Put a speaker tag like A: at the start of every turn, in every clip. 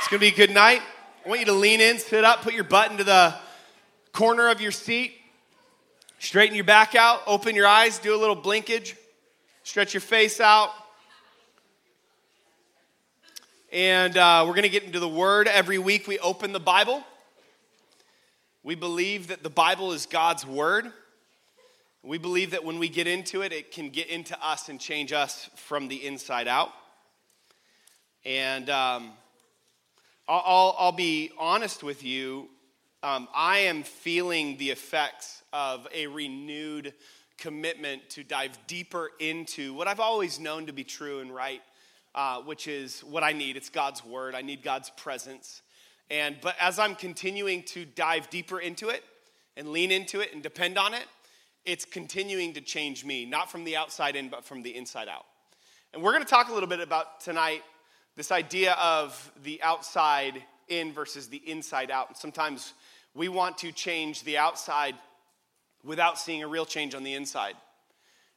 A: It's going to be a good night. I want you to lean in, sit up, put your butt into the corner of your seat, straighten your back out, open your eyes, do a little blinkage, stretch your face out. And uh, we're going to get into the Word. Every week we open the Bible. We believe that the Bible is God's Word. We believe that when we get into it, it can get into us and change us from the inside out. And um, I'll, I'll, be honest with you. Um, I am feeling the effects of a renewed commitment to dive deeper into what I've always known to be true and right, uh, which is what I need. It's God's word. I need God's presence. And but as I'm continuing to dive deeper into it and lean into it and depend on it, it's continuing to change me, not from the outside in, but from the inside out. And we're going to talk a little bit about tonight this idea of the outside in versus the inside out. And sometimes we want to change the outside without seeing a real change on the inside.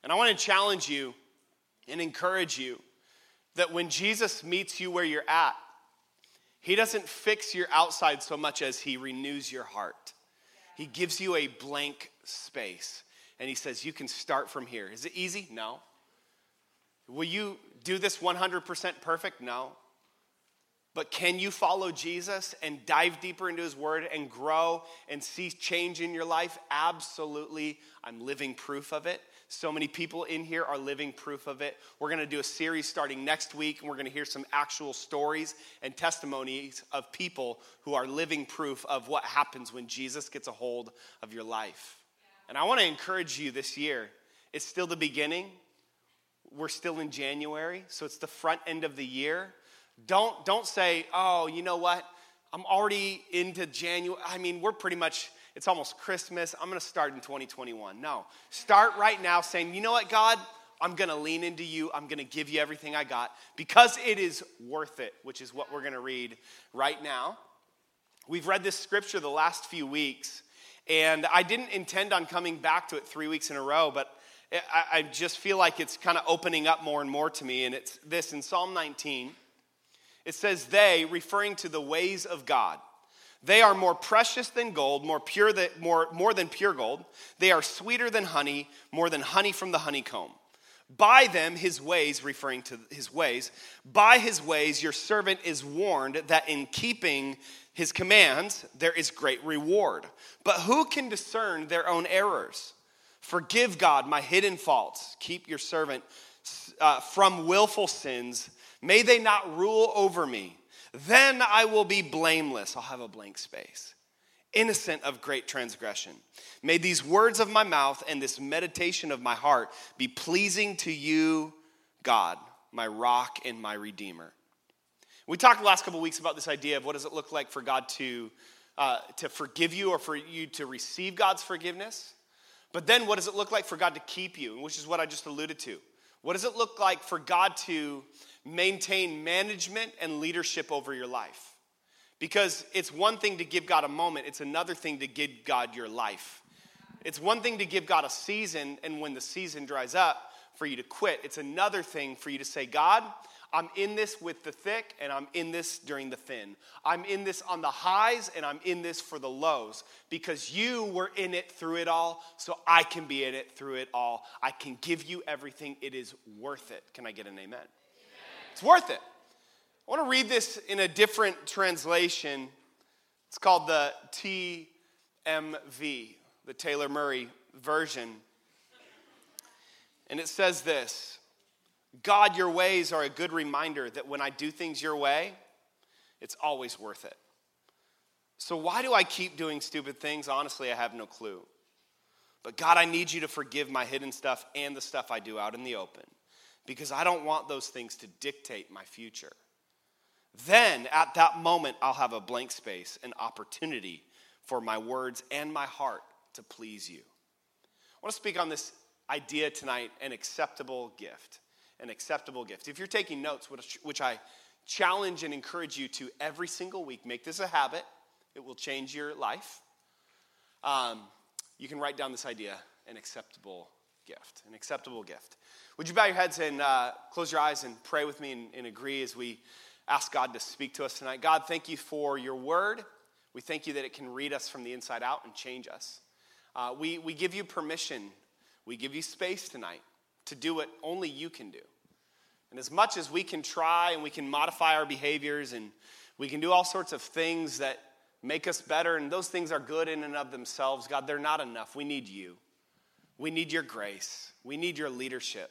A: And I want to challenge you and encourage you that when Jesus meets you where you're at, he doesn't fix your outside so much as he renews your heart. He gives you a blank space and he says, You can start from here. Is it easy? No. Will you do this 100% perfect? No. But can you follow Jesus and dive deeper into his word and grow and see change in your life? Absolutely. I'm living proof of it. So many people in here are living proof of it. We're going to do a series starting next week, and we're going to hear some actual stories and testimonies of people who are living proof of what happens when Jesus gets a hold of your life. And I want to encourage you this year. It's still the beginning. We're still in January, so it's the front end of the year. Don't, don't say, oh, you know what? I'm already into January. I mean, we're pretty much, it's almost Christmas. I'm going to start in 2021. No. Start right now saying, you know what, God? I'm going to lean into you. I'm going to give you everything I got because it is worth it, which is what we're going to read right now. We've read this scripture the last few weeks, and I didn't intend on coming back to it three weeks in a row, but I, I just feel like it's kind of opening up more and more to me. And it's this in Psalm 19. It says, They, referring to the ways of God, they are more precious than gold, more pure than, more, more than pure gold. They are sweeter than honey, more than honey from the honeycomb. By them, his ways, referring to his ways, by his ways, your servant is warned that in keeping his commands, there is great reward. But who can discern their own errors? Forgive God my hidden faults. Keep your servant uh, from willful sins. May they not rule over me. Then I will be blameless. I'll have a blank space. Innocent of great transgression. May these words of my mouth and this meditation of my heart be pleasing to you, God, my rock and my redeemer. We talked the last couple weeks about this idea of what does it look like for God to, uh, to forgive you or for you to receive God's forgiveness. But then what does it look like for God to keep you, which is what I just alluded to. What does it look like for God to maintain management and leadership over your life? Because it's one thing to give God a moment, it's another thing to give God your life. It's one thing to give God a season, and when the season dries up, for you to quit. It's another thing for you to say, God, I'm in this with the thick and I'm in this during the thin. I'm in this on the highs and I'm in this for the lows because you were in it through it all, so I can be in it through it all. I can give you everything. It is worth it. Can I get an amen? amen. It's worth it. I want to read this in a different translation. It's called the TMV, the Taylor Murray version. And it says this God, your ways are a good reminder that when I do things your way, it's always worth it. So, why do I keep doing stupid things? Honestly, I have no clue. But, God, I need you to forgive my hidden stuff and the stuff I do out in the open because I don't want those things to dictate my future. Then, at that moment, I'll have a blank space, an opportunity for my words and my heart to please you. I want to speak on this idea tonight an acceptable gift an acceptable gift. If you're taking notes, which, I challenge and encourage you to every single week, make this a habit. It will change your life. Um, you can write down this idea an acceptable gift. An acceptable gift. Would you bow your heads and uh, close your eyes and pray with me and, and agree as we ask God to speak to us tonight. God, thank you for your word. We thank you that it can read us from the inside out and change us. Uh, we, we give you permission, we give you space tonight to do what only you can do. And as much as we can try and we can modify our behaviors and we can do all sorts of things that make us better, and those things are good in and of themselves, God, they're not enough. We need you. We need your grace. We need your leadership.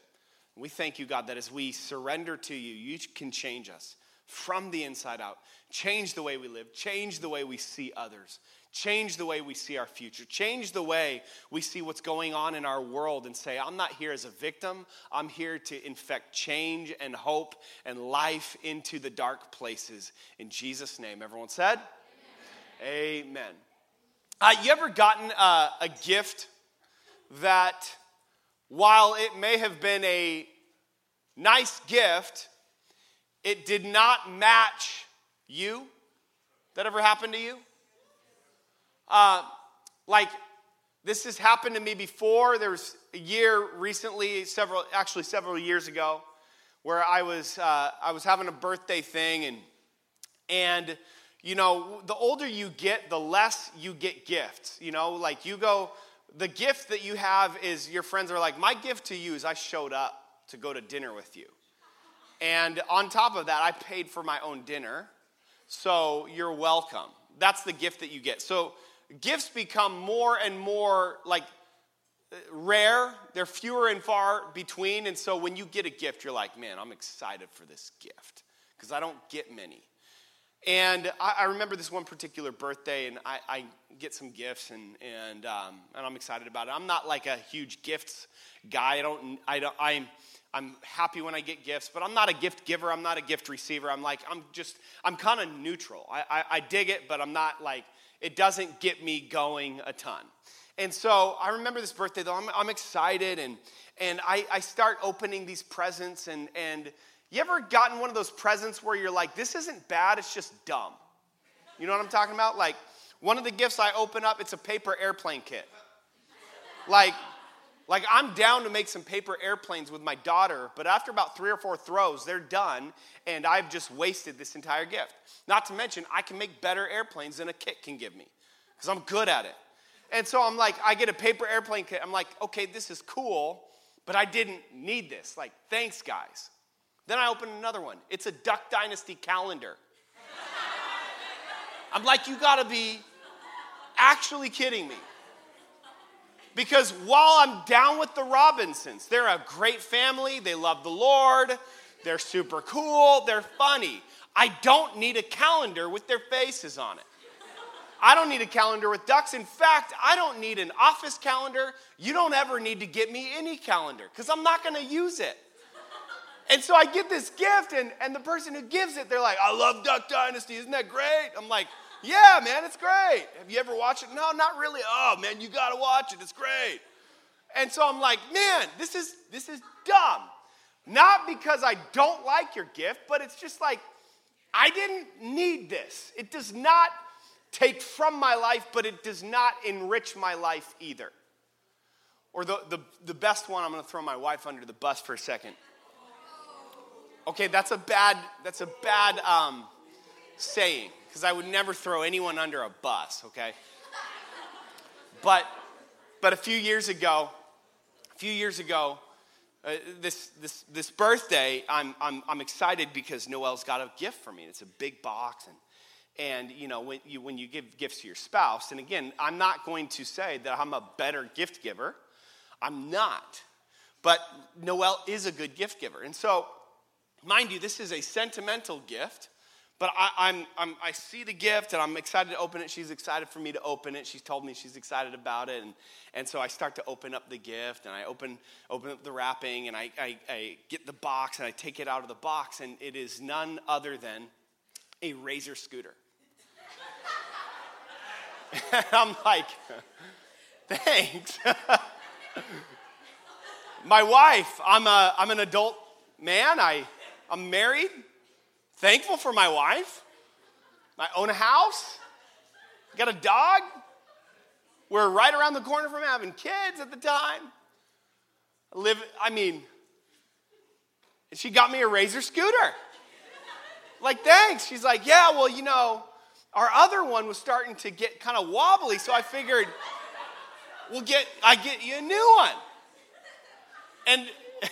A: We thank you, God, that as we surrender to you, you can change us from the inside out. Change the way we live, change the way we see others, change the way we see our future, change the way we see what's going on in our world and say, I'm not here as a victim. I'm here to infect change and hope and life into the dark places. In Jesus' name. Everyone said? Amen. Amen. Uh, you ever gotten uh, a gift that, while it may have been a nice gift, it did not match you? That ever happened to you? Uh, like, this has happened to me before. There was a year recently, several, actually several years ago, where I was, uh, I was having a birthday thing, and, and, you know, the older you get, the less you get gifts. You know, like you go, the gift that you have is your friends are like, my gift to you is I showed up to go to dinner with you. And on top of that, I paid for my own dinner. So you're welcome. That's the gift that you get. So gifts become more and more like rare, they're fewer and far between. And so when you get a gift, you're like, man, I'm excited for this gift because I don't get many. And I, I, remember this one particular birthday, and I, I get some gifts, and and um, and I'm excited about it. I'm not like a huge gifts guy. I don't. I don't. I'm I'm happy when I get gifts, but I'm not a gift giver. I'm not a gift receiver. I'm like, I'm just, I'm kind of neutral. I, I, I, dig it, but I'm not like, it doesn't get me going a ton. And so I remember this birthday though, I'm, I'm excited and, and I, I start opening these presents. And, and you ever gotten one of those presents where you're like, this isn't bad, it's just dumb? You know what I'm talking about? Like, one of the gifts I open up, it's a paper airplane kit. Like, like, I'm down to make some paper airplanes with my daughter, but after about three or four throws, they're done, and I've just wasted this entire gift. Not to mention, I can make better airplanes than a kit can give me, because I'm good at it. And so I'm like, I get a paper airplane kit. I'm like, okay, this is cool, but I didn't need this. Like, thanks, guys. Then I open another one. It's a Duck Dynasty calendar. I'm like, you gotta be actually kidding me. Because while I'm down with the Robinsons, they're a great family, they love the Lord, they're super cool, they're funny. I don't need a calendar with their faces on it. I don't need a calendar with ducks. In fact, I don't need an office calendar. You don't ever need to get me any calendar because I'm not going to use it. And so I get this gift, and, and the person who gives it, they're like, I love Duck Dynasty. Isn't that great? I'm like, yeah, man, it's great. Have you ever watched it? No, not really. Oh, man, you got to watch it. It's great. And so I'm like, man, this is this is dumb. Not because I don't like your gift, but it's just like I didn't need this. It does not take from my life, but it does not enrich my life either. Or the, the, the best one, I'm gonna throw my wife under the bus for a second. Okay, that's a bad, that's a bad um, saying because I would never throw anyone under a bus, okay? But, but a few years ago, a few years ago, uh, this, this, this birthday, I'm, I'm, I'm excited because Noel's got a gift for me. It's a big box. And, and you know, when you, when you give gifts to your spouse, and again, I'm not going to say that I'm a better gift giver. I'm not. But Noel is a good gift giver. And so, mind you, this is a sentimental gift. But I, I'm, I'm, i see the gift and I'm excited to open it. She's excited for me to open it. She's told me she's excited about it. And, and so I start to open up the gift and I open, open up the wrapping and I, I, I get the box and I take it out of the box. And it is none other than a Razor scooter. and I'm like, thanks. My wife, I'm, a, I'm an adult man. I, I'm married thankful for my wife. I own a house, got a dog. We're right around the corner from having kids at the time. I live, I mean, and she got me a Razor scooter. like, thanks. She's like, yeah, well, you know, our other one was starting to get kind of wobbly, so I figured we'll get, I get you a new one. And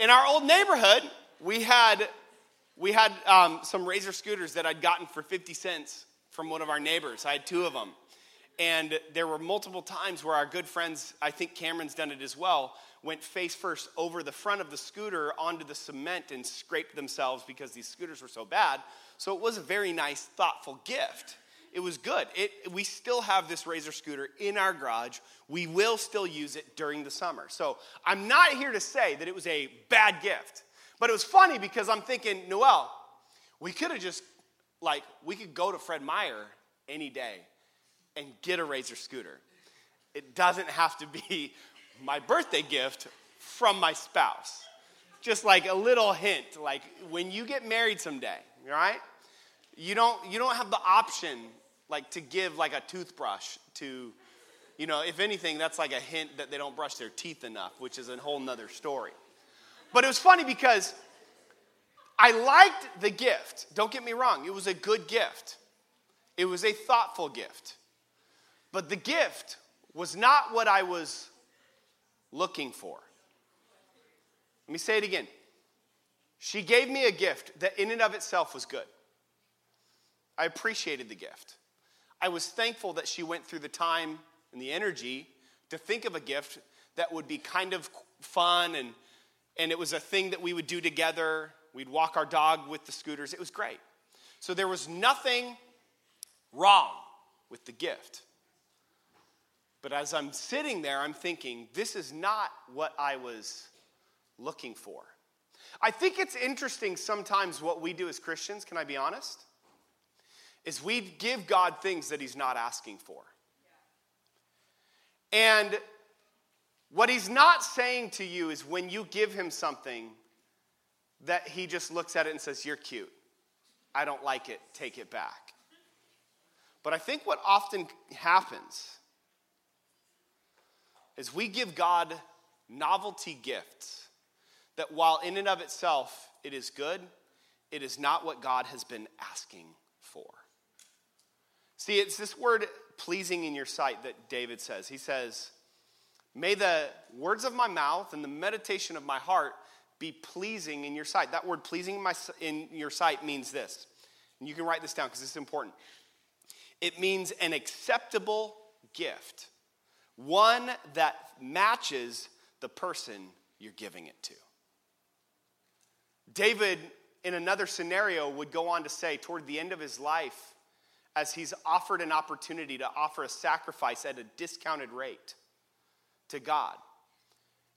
A: in our old neighborhood, we had, we had um, some Razor scooters that I'd gotten for 50 cents from one of our neighbors. I had two of them. And there were multiple times where our good friends, I think Cameron's done it as well, went face first over the front of the scooter onto the cement and scraped themselves because these scooters were so bad. So it was a very nice, thoughtful gift. It was good. It, we still have this Razor scooter in our garage. We will still use it during the summer. So I'm not here to say that it was a bad gift. But it was funny because I'm thinking, Noel, we could have just, like, we could go to Fred Meyer any day and get a Razor scooter. It doesn't have to be my birthday gift from my spouse. Just like a little hint, like when you get married someday, right? You don't you don't have the option like to give like a toothbrush to, you know, if anything, that's like a hint that they don't brush their teeth enough, which is a whole nother story. But it was funny because I liked the gift. Don't get me wrong, it was a good gift. It was a thoughtful gift. But the gift was not what I was looking for. Let me say it again. She gave me a gift that, in and of itself, was good. I appreciated the gift. I was thankful that she went through the time and the energy to think of a gift that would be kind of fun and, and it was a thing that we would do together. We'd walk our dog with the scooters. It was great. So there was nothing wrong with the gift. But as I'm sitting there, I'm thinking, this is not what I was looking for. I think it's interesting sometimes what we do as Christians, can I be honest? Is we give God things that He's not asking for. And what He's not saying to you is when you give Him something, that He just looks at it and says, You're cute. I don't like it, take it back. But I think what often happens is we give God novelty gifts that while in and of itself it is good, it is not what God has been asking for. See, it's this word pleasing in your sight that David says. He says, May the words of my mouth and the meditation of my heart be pleasing in your sight. That word pleasing in, your sight means this. And you can write this down because it's important. It means an acceptable gift one that matches the person you're giving it to. David, in another scenario, would go on to say, toward the end of his life, as he's offered an opportunity to offer a sacrifice at a discounted rate to God.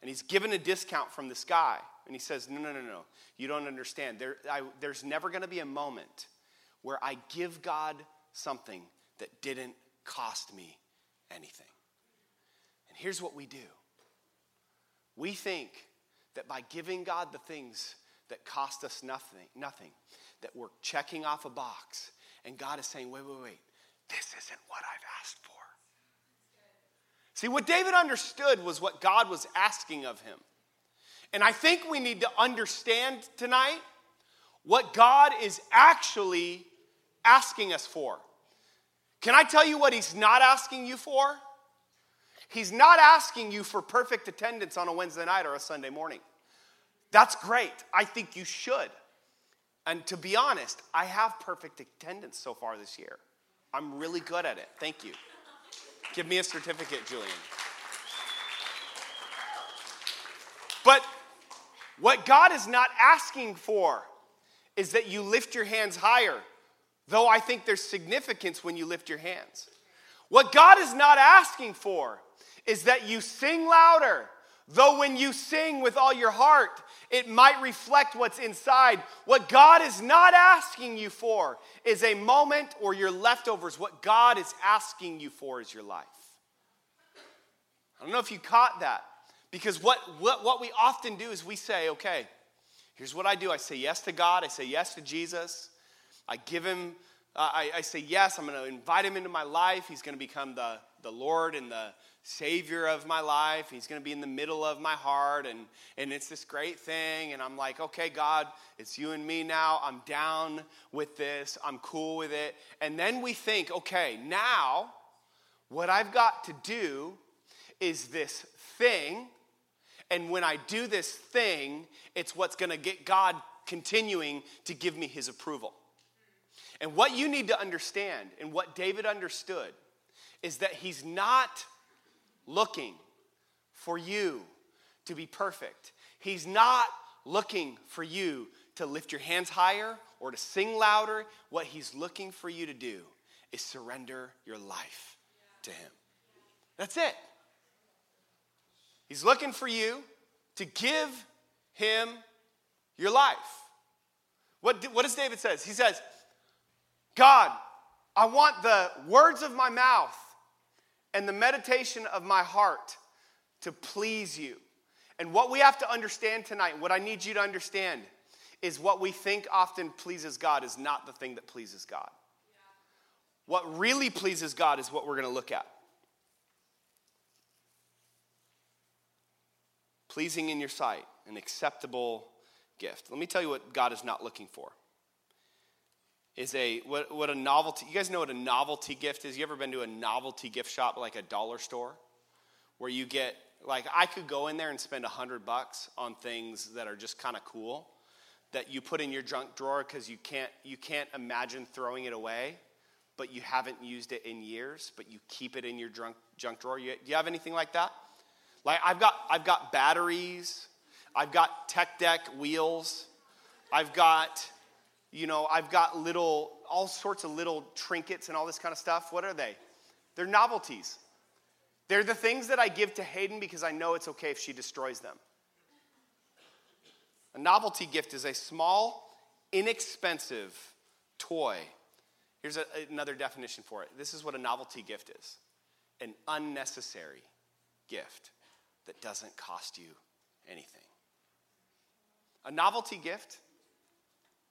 A: And he's given a discount from this guy. And he says, No, no, no, no. You don't understand. There, I, there's never going to be a moment where I give God something that didn't cost me anything And here's what we do we think that by giving God the things that cost us nothing, nothing, that we're checking off a box, and God is saying, wait, wait, wait, this isn't what I've asked for. See, what David understood was what God was asking of him. And I think we need to understand tonight what God is actually asking us for. Can I tell you what He's not asking you for? He's not asking you for perfect attendance on a Wednesday night or a Sunday morning. That's great. I think you should. And to be honest, I have perfect attendance so far this year. I'm really good at it. Thank you. Give me a certificate, Julian. But what God is not asking for is that you lift your hands higher, though I think there's significance when you lift your hands. What God is not asking for is that you sing louder. Though when you sing with all your heart, it might reflect what's inside. What God is not asking you for is a moment or your leftovers. What God is asking you for is your life. I don't know if you caught that. Because what, what, what we often do is we say, okay, here's what I do I say yes to God, I say yes to Jesus, I give him, uh, I, I say yes, I'm going to invite him into my life. He's going to become the, the Lord and the savior of my life. He's going to be in the middle of my heart, and, and it's this great thing. And I'm like, okay, God, it's you and me now. I'm down with this. I'm cool with it. And then we think, okay, now what I've got to do is this thing. And when I do this thing, it's what's going to get God continuing to give me his approval. And what you need to understand, and what David understood, is that he's not looking for you to be perfect. He's not looking for you to lift your hands higher or to sing louder. What he's looking for you to do is surrender your life to him. That's it. He's looking for you to give him your life. What, what does David says? He says, God, I want the words of my mouth and the meditation of my heart to please you. And what we have to understand tonight, what I need you to understand, is what we think often pleases God is not the thing that pleases God. What really pleases God is what we're going to look at. Pleasing in your sight, an acceptable gift. Let me tell you what God is not looking for is a what, what a novelty you guys know what a novelty gift is? You ever been to a novelty gift shop like a dollar store where you get like i could go in there and spend a hundred bucks on things that are just kind of cool that you put in your junk drawer because you can't you can't imagine throwing it away but you haven't used it in years but you keep it in your junk, junk drawer. You, do you have anything like that? Like i've got i've got batteries i've got tech deck wheels i've got you know, I've got little, all sorts of little trinkets and all this kind of stuff. What are they? They're novelties. They're the things that I give to Hayden because I know it's okay if she destroys them. A novelty gift is a small, inexpensive toy. Here's a, another definition for it. This is what a novelty gift is an unnecessary gift that doesn't cost you anything. A novelty gift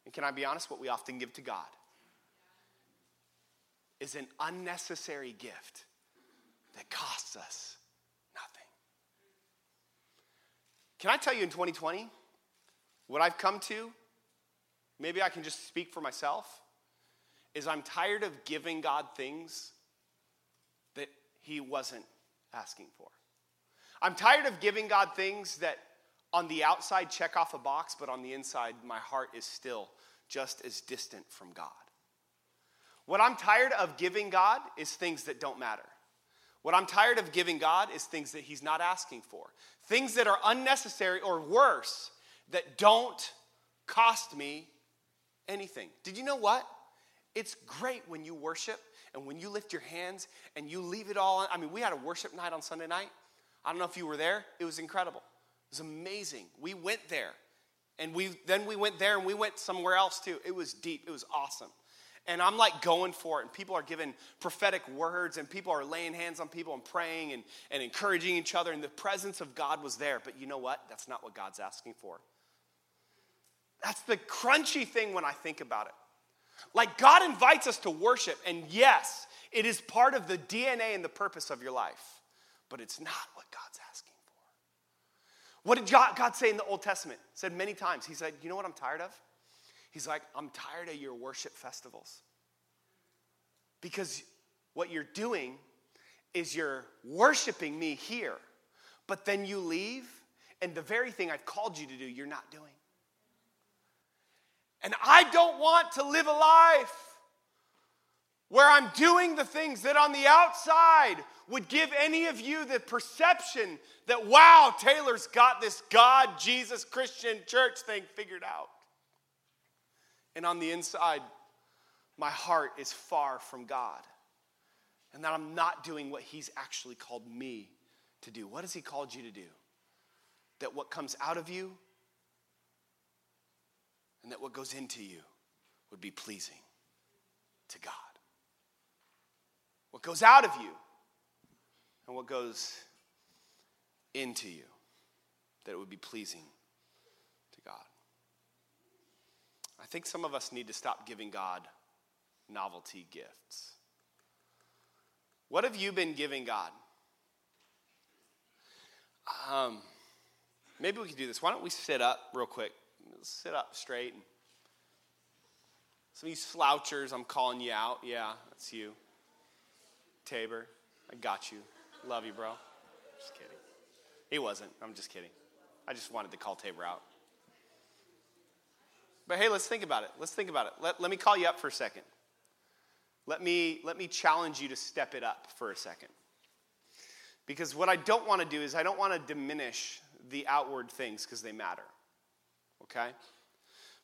A: and can I be honest, what we often give to God is an unnecessary gift that costs us nothing. Can I tell you in 2020 what I've come to? Maybe I can just speak for myself. Is I'm tired of giving God things that He wasn't asking for. I'm tired of giving God things that on the outside check off a box, but on the inside, my heart is still just as distant from God. What I'm tired of giving God is things that don't matter. What I'm tired of giving God is things that He's not asking for, things that are unnecessary or worse, that don't cost me anything. Did you know what? It's great when you worship and when you lift your hands and you leave it all. I mean, we had a worship night on Sunday night. I don't know if you were there, it was incredible. Was amazing. We went there and we then we went there and we went somewhere else too. It was deep. It was awesome. And I'm like going for it, and people are giving prophetic words, and people are laying hands on people and praying and, and encouraging each other, and the presence of God was there. But you know what? That's not what God's asking for. That's the crunchy thing when I think about it. Like, God invites us to worship, and yes, it is part of the DNA and the purpose of your life, but it's not what God's asking. What did God say in the Old Testament? Said many times. He said, You know what I'm tired of? He's like, I'm tired of your worship festivals. Because what you're doing is you're worshiping me here, but then you leave, and the very thing I've called you to do, you're not doing. And I don't want to live a life where I'm doing the things that on the outside would give any of you the perception that, wow, Taylor's got this God, Jesus, Christian church thing figured out. And on the inside, my heart is far from God. And that I'm not doing what He's actually called me to do. What has He called you to do? That what comes out of you and that what goes into you would be pleasing to God. What goes out of you and what goes into you, that it would be pleasing to God. I think some of us need to stop giving God novelty gifts. What have you been giving God? Um, maybe we could do this. Why don't we sit up real quick? Sit up straight. Some of you slouchers, I'm calling you out. Yeah, that's you. Tabor, I got you. Love you, bro. Just kidding. He wasn't. I'm just kidding. I just wanted to call Tabor out. But hey, let's think about it. Let's think about it. Let, let me call you up for a second. Let me, let me challenge you to step it up for a second. Because what I don't want to do is I don't want to diminish the outward things because they matter. Okay?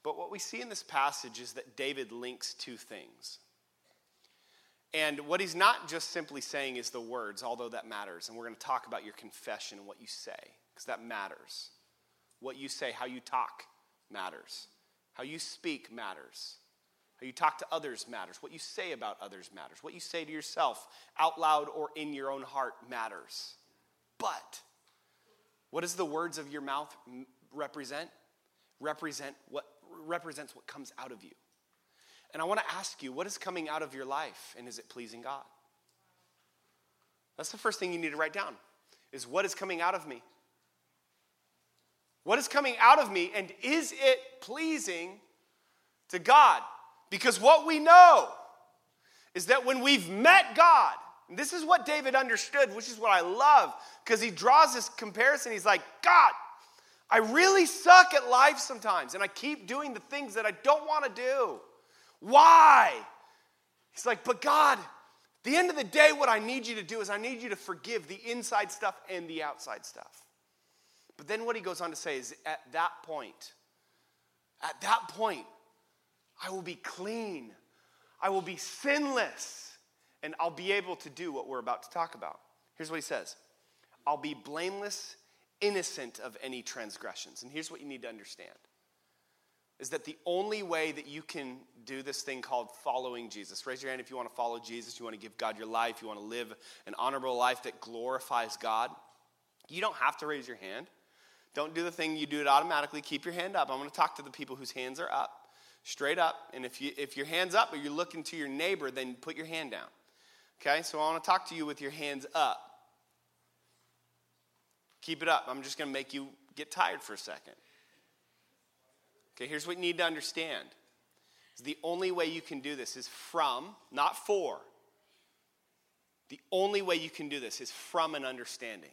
A: But what we see in this passage is that David links two things. And what he's not just simply saying is the words, although that matters. And we're going to talk about your confession and what you say, because that matters. What you say, how you talk matters. How you speak matters. How you talk to others matters. What you say about others matters. What you say to yourself out loud or in your own heart matters. But what does the words of your mouth represent? Represent what represents what comes out of you. And I want to ask you, what is coming out of your life and is it pleasing God? That's the first thing you need to write down. Is what is coming out of me? What is coming out of me, and is it pleasing to God? Because what we know is that when we've met God, this is what David understood, which is what I love, because he draws this comparison. He's like, God, I really suck at life sometimes, and I keep doing the things that I don't want to do. Why? He's like, but God, the end of the day, what I need you to do is I need you to forgive the inside stuff and the outside stuff. But then what he goes on to say is at that point, at that point, I will be clean. I will be sinless. And I'll be able to do what we're about to talk about. Here's what he says I'll be blameless, innocent of any transgressions. And here's what you need to understand is that the only way that you can do this thing called following Jesus. Raise your hand if you want to follow Jesus, you want to give God your life, you want to live an honorable life that glorifies God. You don't have to raise your hand. Don't do the thing you do it automatically. Keep your hand up. I'm going to talk to the people whose hands are up, straight up. And if, you, if your hand's up or you're looking to your neighbor, then put your hand down. Okay, so I want to talk to you with your hands up. Keep it up. I'm just going to make you get tired for a second. Okay, here's what you need to understand. The only way you can do this is from, not for. The only way you can do this is from an understanding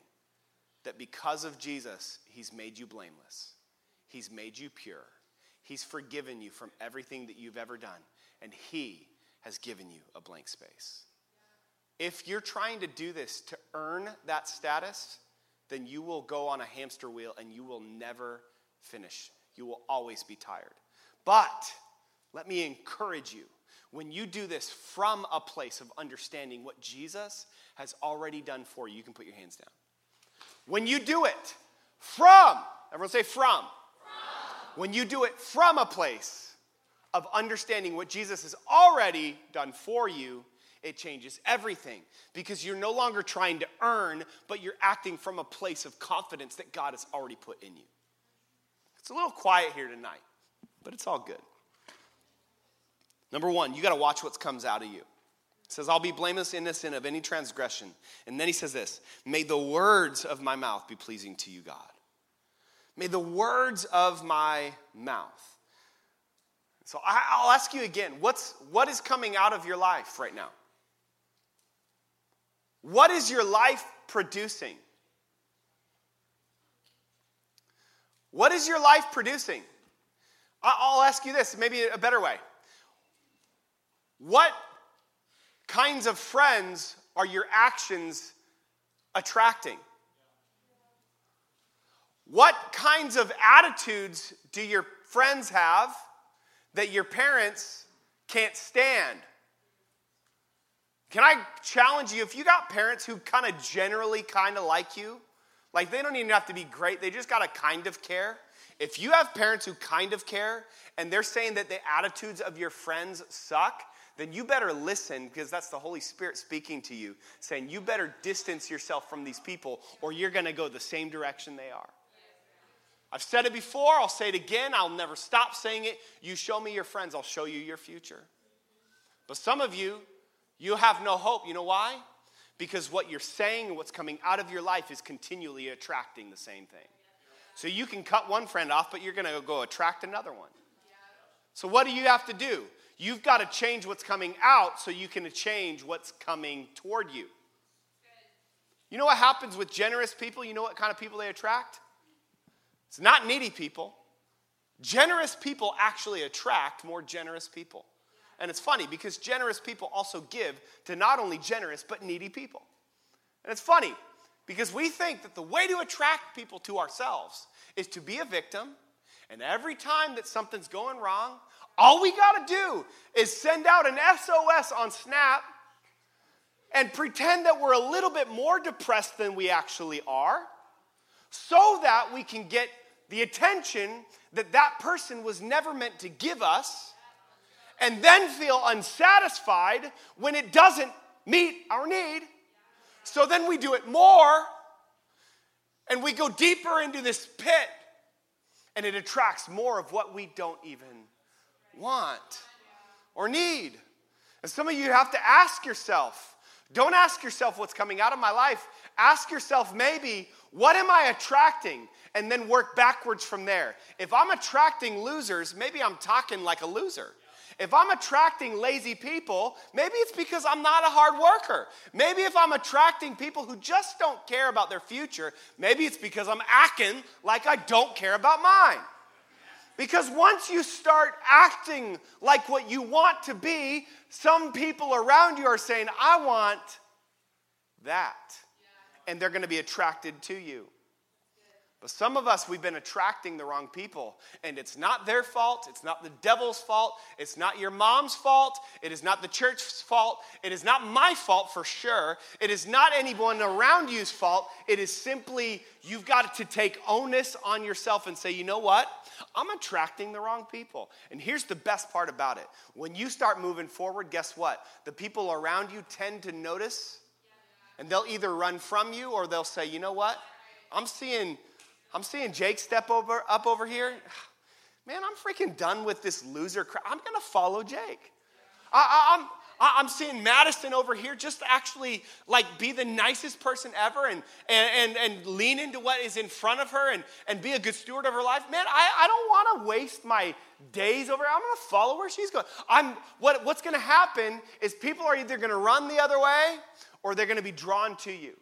A: that because of Jesus, He's made you blameless, He's made you pure, He's forgiven you from everything that you've ever done, and He has given you a blank space. If you're trying to do this to earn that status, then you will go on a hamster wheel and you will never finish. You will always be tired. But let me encourage you when you do this from a place of understanding what Jesus has already done for you, you can put your hands down. When you do it from, everyone say from. from. When you do it from a place of understanding what Jesus has already done for you, it changes everything because you're no longer trying to earn, but you're acting from a place of confidence that God has already put in you. It's a little quiet here tonight, but it's all good. Number one, you got to watch what comes out of you says, I'll be blameless, innocent of any transgression. And then he says this May the words of my mouth be pleasing to you, God. May the words of my mouth. So I'll ask you again what's, what is coming out of your life right now? What is your life producing? What is your life producing? I'll ask you this, maybe a better way. What kinds of friends are your actions attracting? What kinds of attitudes do your friends have that your parents can't stand? Can I challenge you if you got parents who kind of generally kind of like you, like they don't even have to be great, they just got to kind of care. If you have parents who kind of care and they're saying that the attitudes of your friends suck, then you better listen because that's the Holy Spirit speaking to you, saying you better distance yourself from these people or you're going to go the same direction they are. I've said it before, I'll say it again, I'll never stop saying it. You show me your friends, I'll show you your future. But some of you, you have no hope. You know why? Because what you're saying and what's coming out of your life is continually attracting the same thing. So you can cut one friend off, but you're going to go attract another one. So what do you have to do? You've got to change what's coming out so you can change what's coming toward you. You know what happens with generous people? You know what kind of people they attract? It's not needy people. Generous people actually attract more generous people. And it's funny because generous people also give to not only generous but needy people. And it's funny because we think that the way to attract people to ourselves is to be a victim. And every time that something's going wrong, all we got to do is send out an SOS on Snap and pretend that we're a little bit more depressed than we actually are so that we can get the attention that that person was never meant to give us and then feel unsatisfied when it doesn't meet our need. So then we do it more and we go deeper into this pit and it attracts more of what we don't even want or need. And some of you have to ask yourself don't ask yourself what's coming out of my life. Ask yourself maybe, what am I attracting? And then work backwards from there. If I'm attracting losers, maybe I'm talking like a loser. If I'm attracting lazy people, maybe it's because I'm not a hard worker. Maybe if I'm attracting people who just don't care about their future, maybe it's because I'm acting like I don't care about mine. Because once you start acting like what you want to be, some people around you are saying, I want that. And they're going to be attracted to you. But some of us, we've been attracting the wrong people. And it's not their fault. It's not the devil's fault. It's not your mom's fault. It is not the church's fault. It is not my fault for sure. It is not anyone around you's fault. It is simply you've got to take onus on yourself and say, you know what? I'm attracting the wrong people. And here's the best part about it when you start moving forward, guess what? The people around you tend to notice. And they'll either run from you or they'll say, you know what? I'm seeing I'm seeing Jake step over up over here. Man, I'm freaking done with this loser crap. I'm gonna follow Jake. I, am I'm seeing Madison over here just actually like be the nicest person ever and, and, and, and lean into what is in front of her and, and be a good steward of her life. Man, I, I don't want to waste my days over. here. I'm going to follow where she's going. I'm, what, what's going to happen is people are either going to run the other way or they're going to be drawn to you.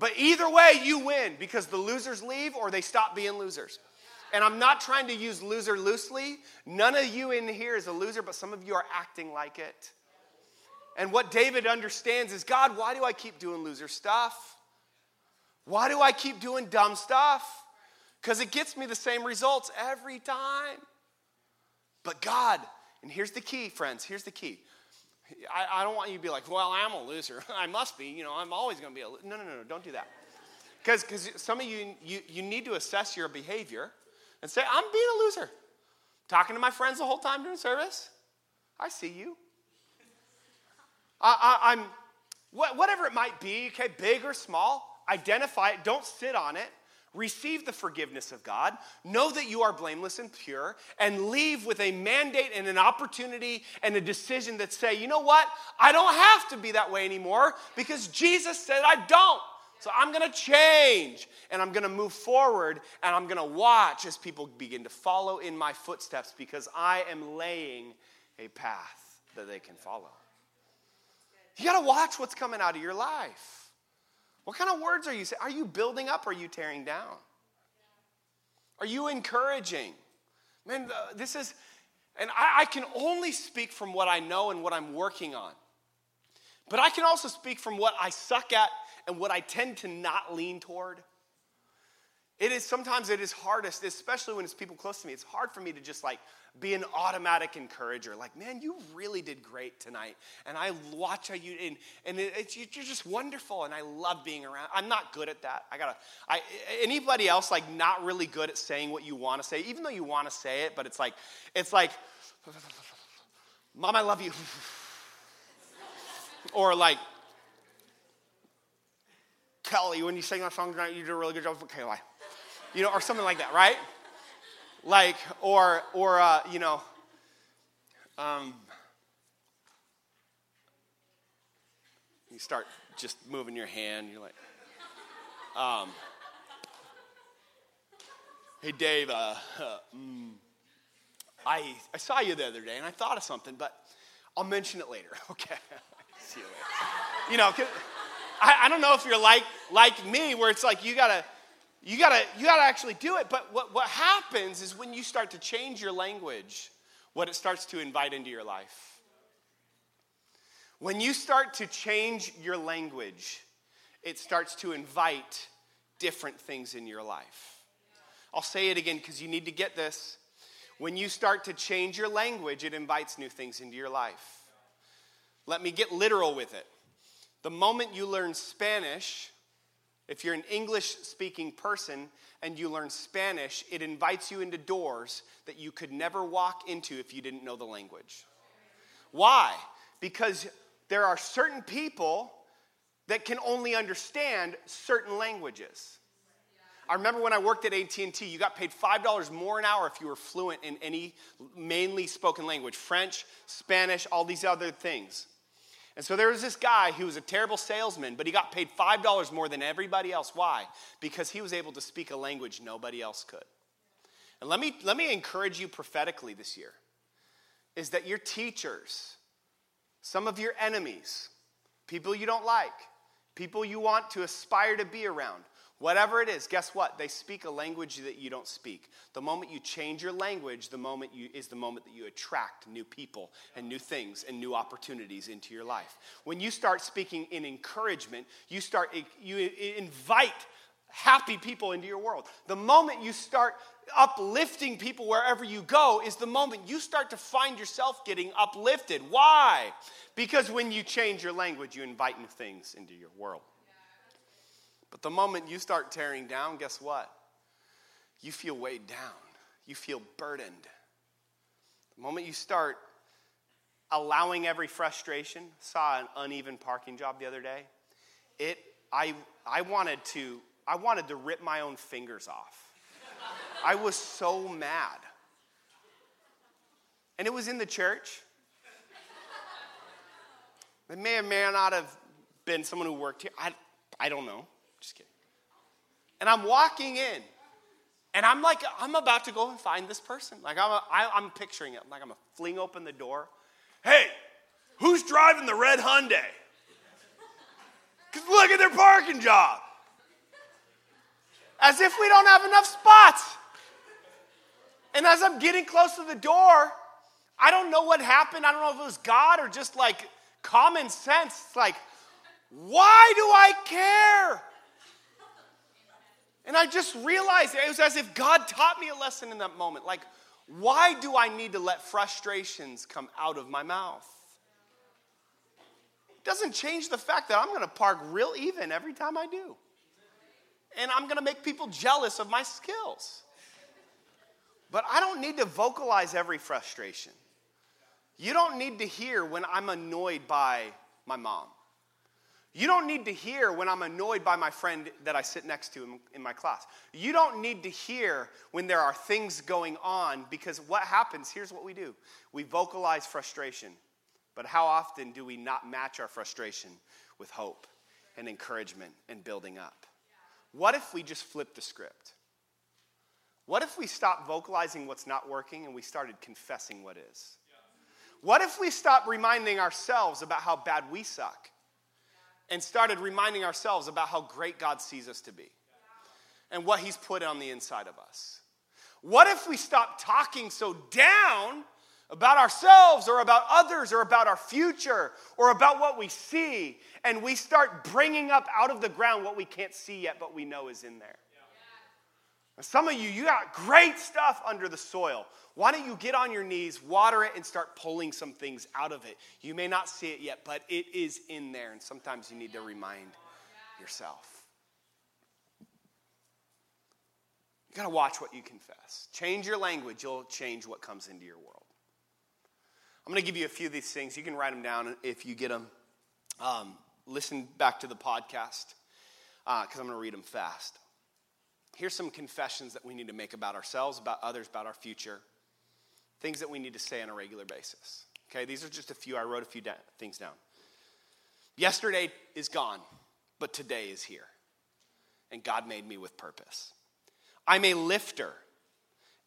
A: But either way, you win because the losers leave or they stop being losers. And I'm not trying to use loser loosely. None of you in here is a loser, but some of you are acting like it. And what David understands is God, why do I keep doing loser stuff? Why do I keep doing dumb stuff? Because it gets me the same results every time. But God, and here's the key, friends, here's the key. I, I don't want you to be like, well, I'm a loser. I must be. You know, I'm always going to be a loser. No, no, no, no, don't do that. Because some of you, you, you need to assess your behavior and say, I'm being a loser. Talking to my friends the whole time during service. I see you. I am whatever it might be, okay, big or small, identify it, don't sit on it. Receive the forgiveness of God, know that you are blameless and pure, and leave with a mandate and an opportunity and a decision that say, you know what? I don't have to be that way anymore because Jesus said I don't. So I'm going to change and I'm going to move forward and I'm going to watch as people begin to follow in my footsteps because I am laying a path that they can follow. You got to watch what's coming out of your life. What kind of words are you saying? Are you building up or are you tearing down? Are you encouraging? Man, this is, and I, I can only speak from what I know and what I'm working on. But I can also speak from what I suck at and what I tend to not lean toward. It is sometimes it is hardest, especially when it's people close to me. It's hard for me to just like be an automatic encourager. Like, man, you really did great tonight. And I watch how you, and, and it, you're just wonderful. And I love being around. I'm not good at that. I gotta, I, anybody else like not really good at saying what you want to say, even though you want to say it, but it's like, it's like, Mom, I love you. or like, Kelly, when you sang that song tonight, you did a really good job. Okay, why? You know, or something like that, right? Like, or, or uh, you know, um, you start just moving your hand. You're like, um, hey, Dave, uh, uh, mm, I, I saw you the other day and I thought of something, but I'll mention it later. Okay. See you later. You know, I, I don't know if you're like, like me, where it's like you gotta, you gotta, you gotta actually do it. But what, what happens is when you start to change your language, what it starts to invite into your life. When you start to change your language, it starts to invite different things in your life. I'll say it again because you need to get this. When you start to change your language, it invites new things into your life. Let me get literal with it. The moment you learn Spanish, if you're an English speaking person and you learn Spanish, it invites you into doors that you could never walk into if you didn't know the language. Why? Because there are certain people that can only understand certain languages. I remember when I worked at AT&T, you got paid $5 more an hour if you were fluent in any mainly spoken language, French, Spanish, all these other things. And so there was this guy who was a terrible salesman, but he got paid $5 more than everybody else. Why? Because he was able to speak a language nobody else could. And let me, let me encourage you prophetically this year is that your teachers, some of your enemies, people you don't like, people you want to aspire to be around, Whatever it is, guess what? They speak a language that you don't speak. The moment you change your language, the moment you, is the moment that you attract new people and new things and new opportunities into your life. When you start speaking in encouragement, you start you invite happy people into your world. The moment you start uplifting people wherever you go is the moment you start to find yourself getting uplifted. Why? Because when you change your language, you invite new things into your world. But the moment you start tearing down, guess what? You feel weighed down, you feel burdened. The moment you start allowing every frustration, saw an uneven parking job the other day. It I I wanted to I wanted to rip my own fingers off. I was so mad. And it was in the church. It may or may not have been someone who worked here. I, I don't know. Just kidding. And I'm walking in, and I'm like, I'm about to go and find this person. Like, I'm, a, I, I'm picturing it. Like, I'm going to fling open the door. Hey, who's driving the red Hyundai? Because look at their parking job. As if we don't have enough spots. And as I'm getting close to the door, I don't know what happened. I don't know if it was God or just like common sense. It's like, why do I care? And I just realized it was as if God taught me a lesson in that moment. Like, why do I need to let frustrations come out of my mouth? It doesn't change the fact that I'm going to park real even every time I do. And I'm going to make people jealous of my skills. But I don't need to vocalize every frustration. You don't need to hear when I'm annoyed by my mom. You don't need to hear when I'm annoyed by my friend that I sit next to in, in, my class. You don't need to hear when there are things going on because what happens, here's what we do we vocalize frustration. But how often do we not match our frustration with hope and encouragement and building up? What if we just flip the script? What if we stopped vocalizing what's not working and we started confessing what is? What if we stopped reminding ourselves about how bad we suck? And started reminding ourselves about how great God sees us to be and what He's put on the inside of us. What if we stop talking so down about ourselves or about others or about our future or about what we see and we start bringing up out of the ground what we can't see yet but we know is in there? Some of you, you got great stuff under the soil. Why don't you get on your knees, water it, and start pulling some things out of it? You may not see it yet, but it is in there, and sometimes you need to remind yourself. You got to watch what you confess. Change your language, you'll change what comes into your world. I'm to give you a few of these things. You can write them down if you get them. Um, listen back to the podcast because uh, I'm to read them fast. Here's some confessions that we need to make about ourselves, about others, about our future. Things that we need to say on a regular basis. Okay, these are just a few. I wrote a few da- things down. Yesterday is gone, but today is here. And God made me with purpose. I'm a lifter.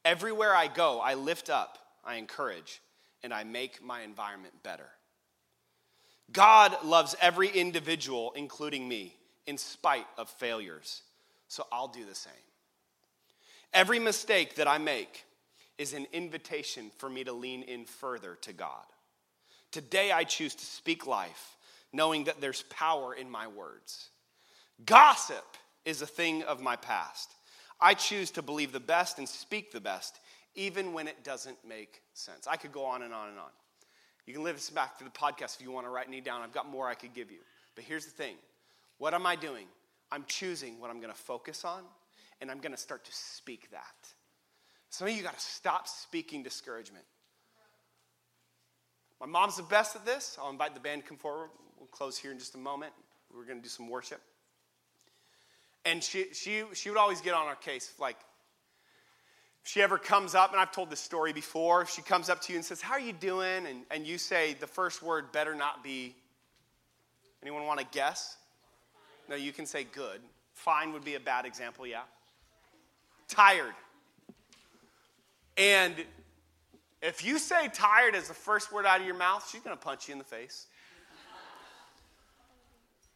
A: Everywhere I go, I lift up, I encourage, and I make my environment better. God loves every individual, including me, in spite of failures. So I'll do the same. Every mistake that I make is an invitation for me to lean in further to God. Today I choose to speak life, knowing that there's power in my words. Gossip is a thing of my past. I choose to believe the best and speak the best, even when it doesn't make sense. I could go on and on and on. You can listen back to the podcast if you want to write me down. I've got more I could give you. But here's the thing what am I doing? I'm choosing what I'm going to focus on, and I'm going to start to speak that. Some of you got to stop speaking discouragement. My mom's the best at this. I'll invite the band to come forward. We'll close here in just a moment. We're going to do some worship. And she, she, she would always get on our case. Like, if she ever comes up, and I've told this story before, if she comes up to you and says, How are you doing? And, and you say the first word better not be, anyone want to guess? No, you can say good. Fine would be a bad example, yeah. Tired. And if you say tired as the first word out of your mouth, she's going to punch you in the face.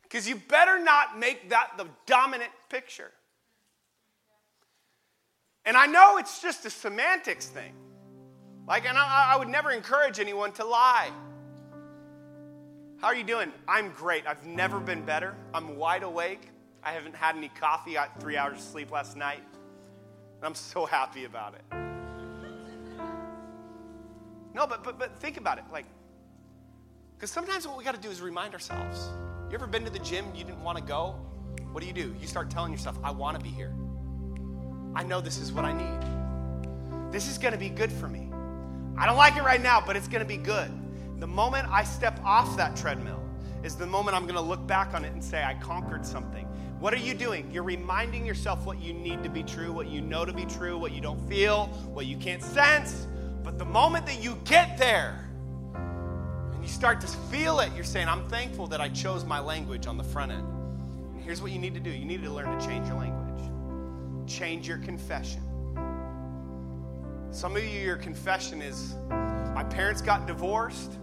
A: Because you better not make that the dominant picture. And I know it's just a semantics thing. Like, and I, I, would never encourage anyone to lie. How are you doing? I'm great. I've never been better. I'm wide awake. I haven't had any coffee. I had three hours of sleep last night. And I'm so happy about it. No, but, but, but think about it. Like, because sometimes what we got to do is remind ourselves. You ever been to the gym, you didn't want to go? What do you do? You start telling yourself, I want to be here. I know this is what I need. This is going to be good for me. I don't like it right now, but it's going to be good. The moment I step off that treadmill is the moment I'm going to look back on it and say, I conquered something. What are you doing? You're reminding yourself what you need to be true, what you know to be true, what you don't feel, what you can't sense. But the moment that you get there, and you start to feel it, you're saying, I'm thankful that I chose my language on the front end. And here's what you need to do you need to learn to change your language, change your confession. Some of you, your confession is, my parents got divorced,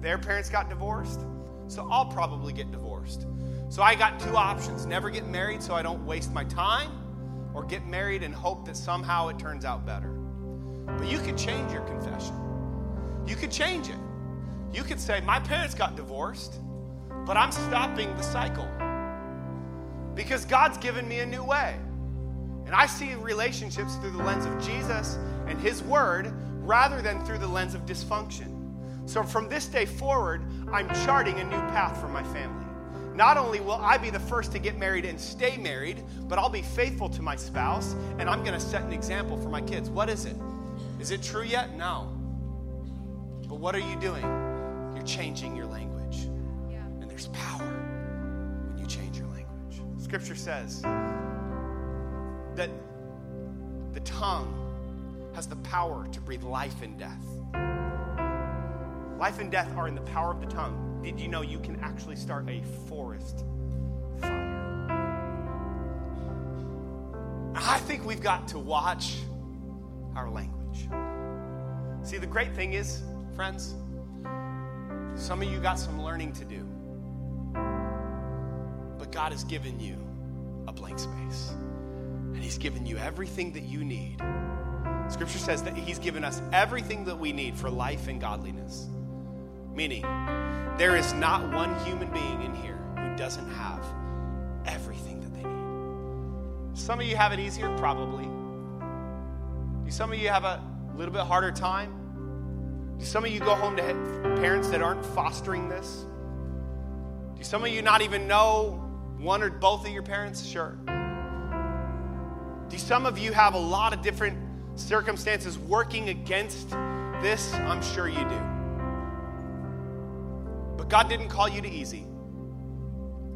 A: their parents got divorced, so I'll probably get divorced. So I got two options never get married so I don't waste my time, or get married and hope that somehow it turns out better. But you could change your confession. You could change it. You could say, My parents got divorced, but I'm stopping the cycle because God's given me a new way. And I see relationships through the lens of Jesus and His Word rather than through the lens of dysfunction. So from this day forward, I'm charting a new path for my family. Not only will I be the first to get married and stay married, but I'll be faithful to my spouse and I'm going to set an example for my kids. What is it? Is it true yet? No. But what are you doing? you're changing your language. Yeah. And there's power when you change your language. Scripture says that the tongue has the power to breathe life and death. Life and death are in the power of the tongue. Did you know you can actually start a forest fire? I think we've got to watch our language. See, the great thing is, friends, some of you got some learning to do. But God has given you a blank space. And He's given you everything that you need. Scripture says that He's given us everything that we need for life and godliness. Meaning, there is not one human being in here who doesn't have everything that they need. Some of you have it easier, probably. Some of you have a little bit harder time? Do some of you go home to parents that aren't fostering this? Do some of you not even know one or both of your parents? Sure. Do some of you have a lot of different circumstances working against this? I'm sure you do. But God didn't call you to easy.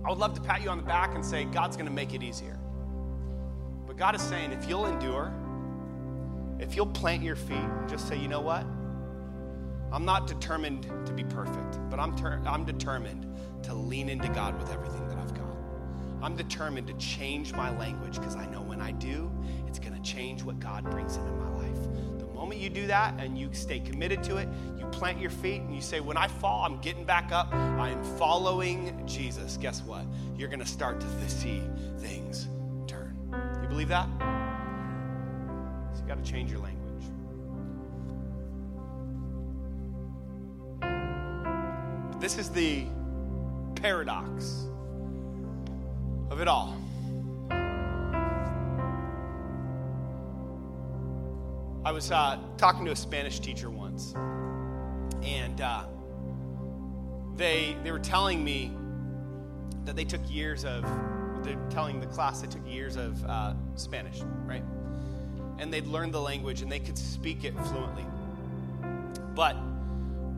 A: I would love to pat you on the back and say, God's going to make it easier. But God is saying, if you'll endure, if you'll plant your feet and just say, you know what? I'm not determined to be perfect, but I'm, ter- I'm determined to lean into God with everything that I've got. I'm determined to change my language because I know when I do, it's going to change what God brings into my life. The moment you do that and you stay committed to it, you plant your feet and you say, When I fall, I'm getting back up. I am following Jesus. Guess what? You're going to start to see things turn. You believe that? Got to change your language. This is the paradox of it all. I was uh, talking to a Spanish teacher once, and uh, they they were telling me that they took years of they're telling the class they took years of uh, Spanish, right? And they'd learned the language and they could speak it fluently. But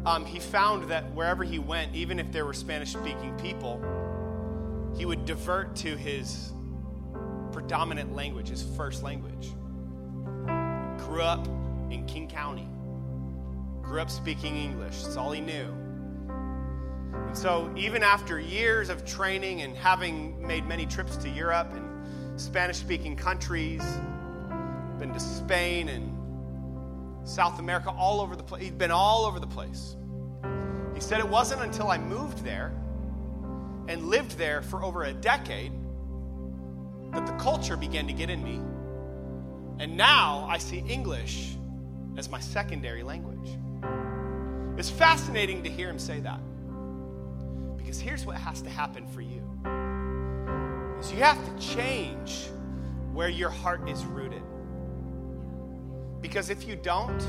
A: um, he found that wherever he went, even if there were Spanish speaking people, he would divert to his predominant language, his first language. Grew up in King County, grew up speaking English. That's all he knew. And so, even after years of training and having made many trips to Europe and Spanish speaking countries, been to Spain and South America, all over the place. He'd been all over the place. He said it wasn't until I moved there and lived there for over a decade that the culture began to get in me. And now I see English as my secondary language. It's fascinating to hear him say that. Because here's what has to happen for you. Is you have to change where your heart is rooted. Because if you don't,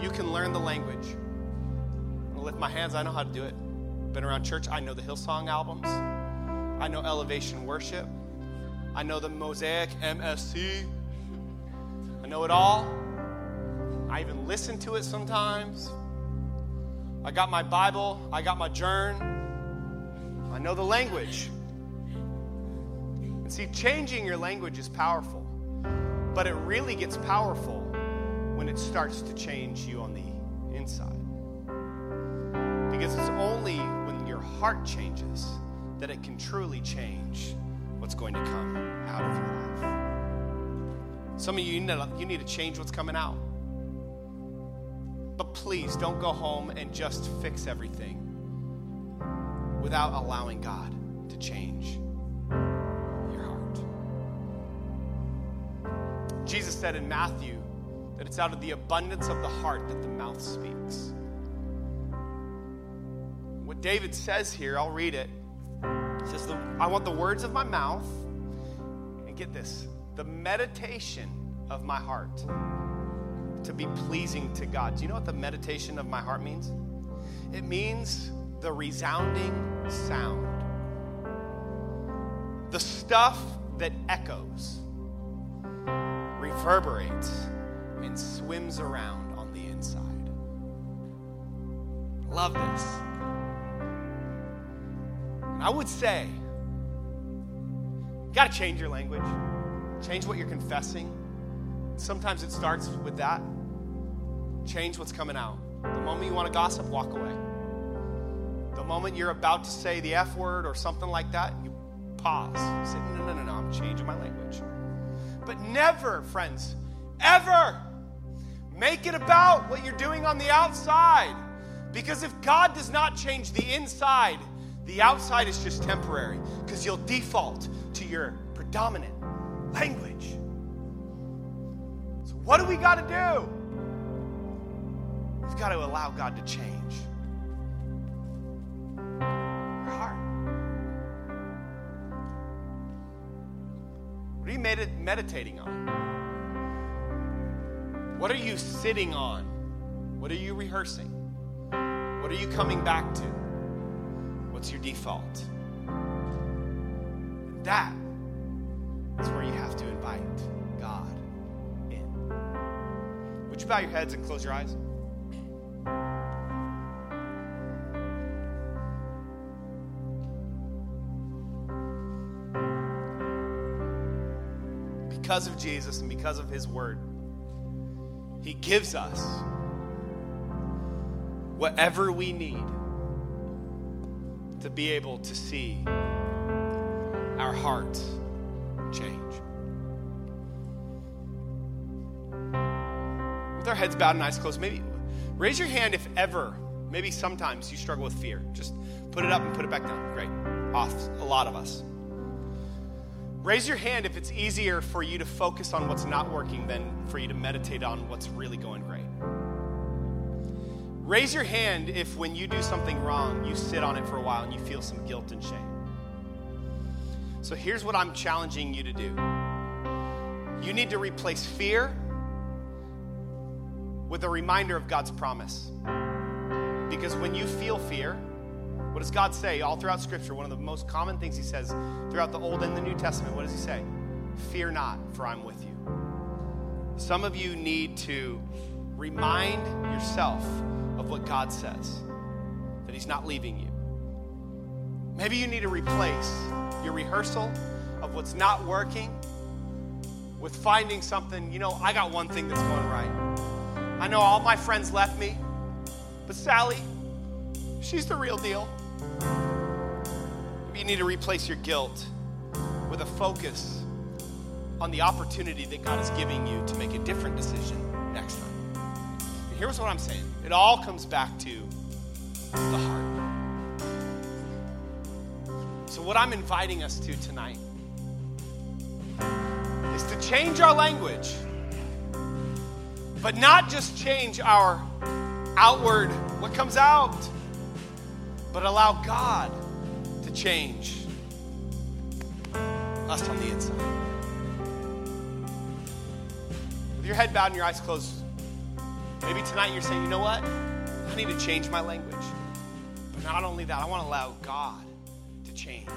A: you can learn the language. I'm gonna lift my hands, I know how to do it. Been around church, I know the Hillsong albums. I know Elevation Worship. I know the Mosaic MSC. I know it all. I even listen to it sometimes. I got my Bible, I got my journal. I know the language. And see, changing your language is powerful, but it really gets powerful when it starts to change you on the inside. Because it's only when your heart changes that it can truly change what's going to come out of your life. Some of you, you need, to, change what's coming out. But please don't go home and just fix everything without allowing God to change your heart. Jesus said in Matthew that it's out of the abundance of the heart that the mouth speaks. What David says here, I'll read it. He says, I want the words of my mouth, and get this, the meditation of my heart to be pleasing to God. Do you know what the meditation of my heart means? It means the resounding sound, the stuff that echoes, reverberates, and swims around on the inside. Love this. And I would say, you got to change your language, change what you're confessing. Sometimes it starts with that. Change what's coming out. The moment you want to gossip, walk away. The moment you're about to say the F word or something like that, you pause. Say, no, no, no, no, I'm changing my language. But never, friends, ever make it about what you're doing on the outside. Because if God does not change the inside, the outside is just temporary because you'll default to your predominant language. So, what do we got to do? We've got to allow God to change our heart. What are you med- meditating on? What are you sitting on? What are you rehearsing? What are you coming back to? What's your default? And that is where you have to invite God in. Would you bow your heads and close your eyes? Because of Jesus and because of His Word, He gives us whatever we need to be able to see our hearts change. With our heads bowed and eyes closed, maybe raise your hand if ever, maybe sometimes you struggle with fear. Just put it up and put it back down. Great. Off. A lot of us. Raise your hand if it's easier for you to focus on what's not working than for you to meditate on what's really going great. Raise your hand if when you do something wrong, you sit on it for a while and you feel some guilt and shame. So here's what I'm challenging you to do you need to replace fear with a reminder of God's promise. Because when you feel fear, what does God say all throughout Scripture? One of the most common things He says throughout the Old and the New Testament, what does He say? Fear not, for I'm with you. Some of you need to remind yourself of what God says, that He's not leaving you. Maybe you need to replace your rehearsal of what's not working with finding something, you know, I got one thing that's going right. I know all my friends left me, but Sally, she's the real deal. Maybe you need to replace your guilt with a focus on the opportunity that God is giving you to make a different decision next time. And here's what I'm saying it all comes back to the heart. So, what I'm inviting us to tonight is to change our language, but not just change our outward, what comes out, but allow God to change us on the inside. With your head bowed and your eyes closed, maybe tonight you're saying, you know what? I need to change my language. But not only that, I want to allow God to change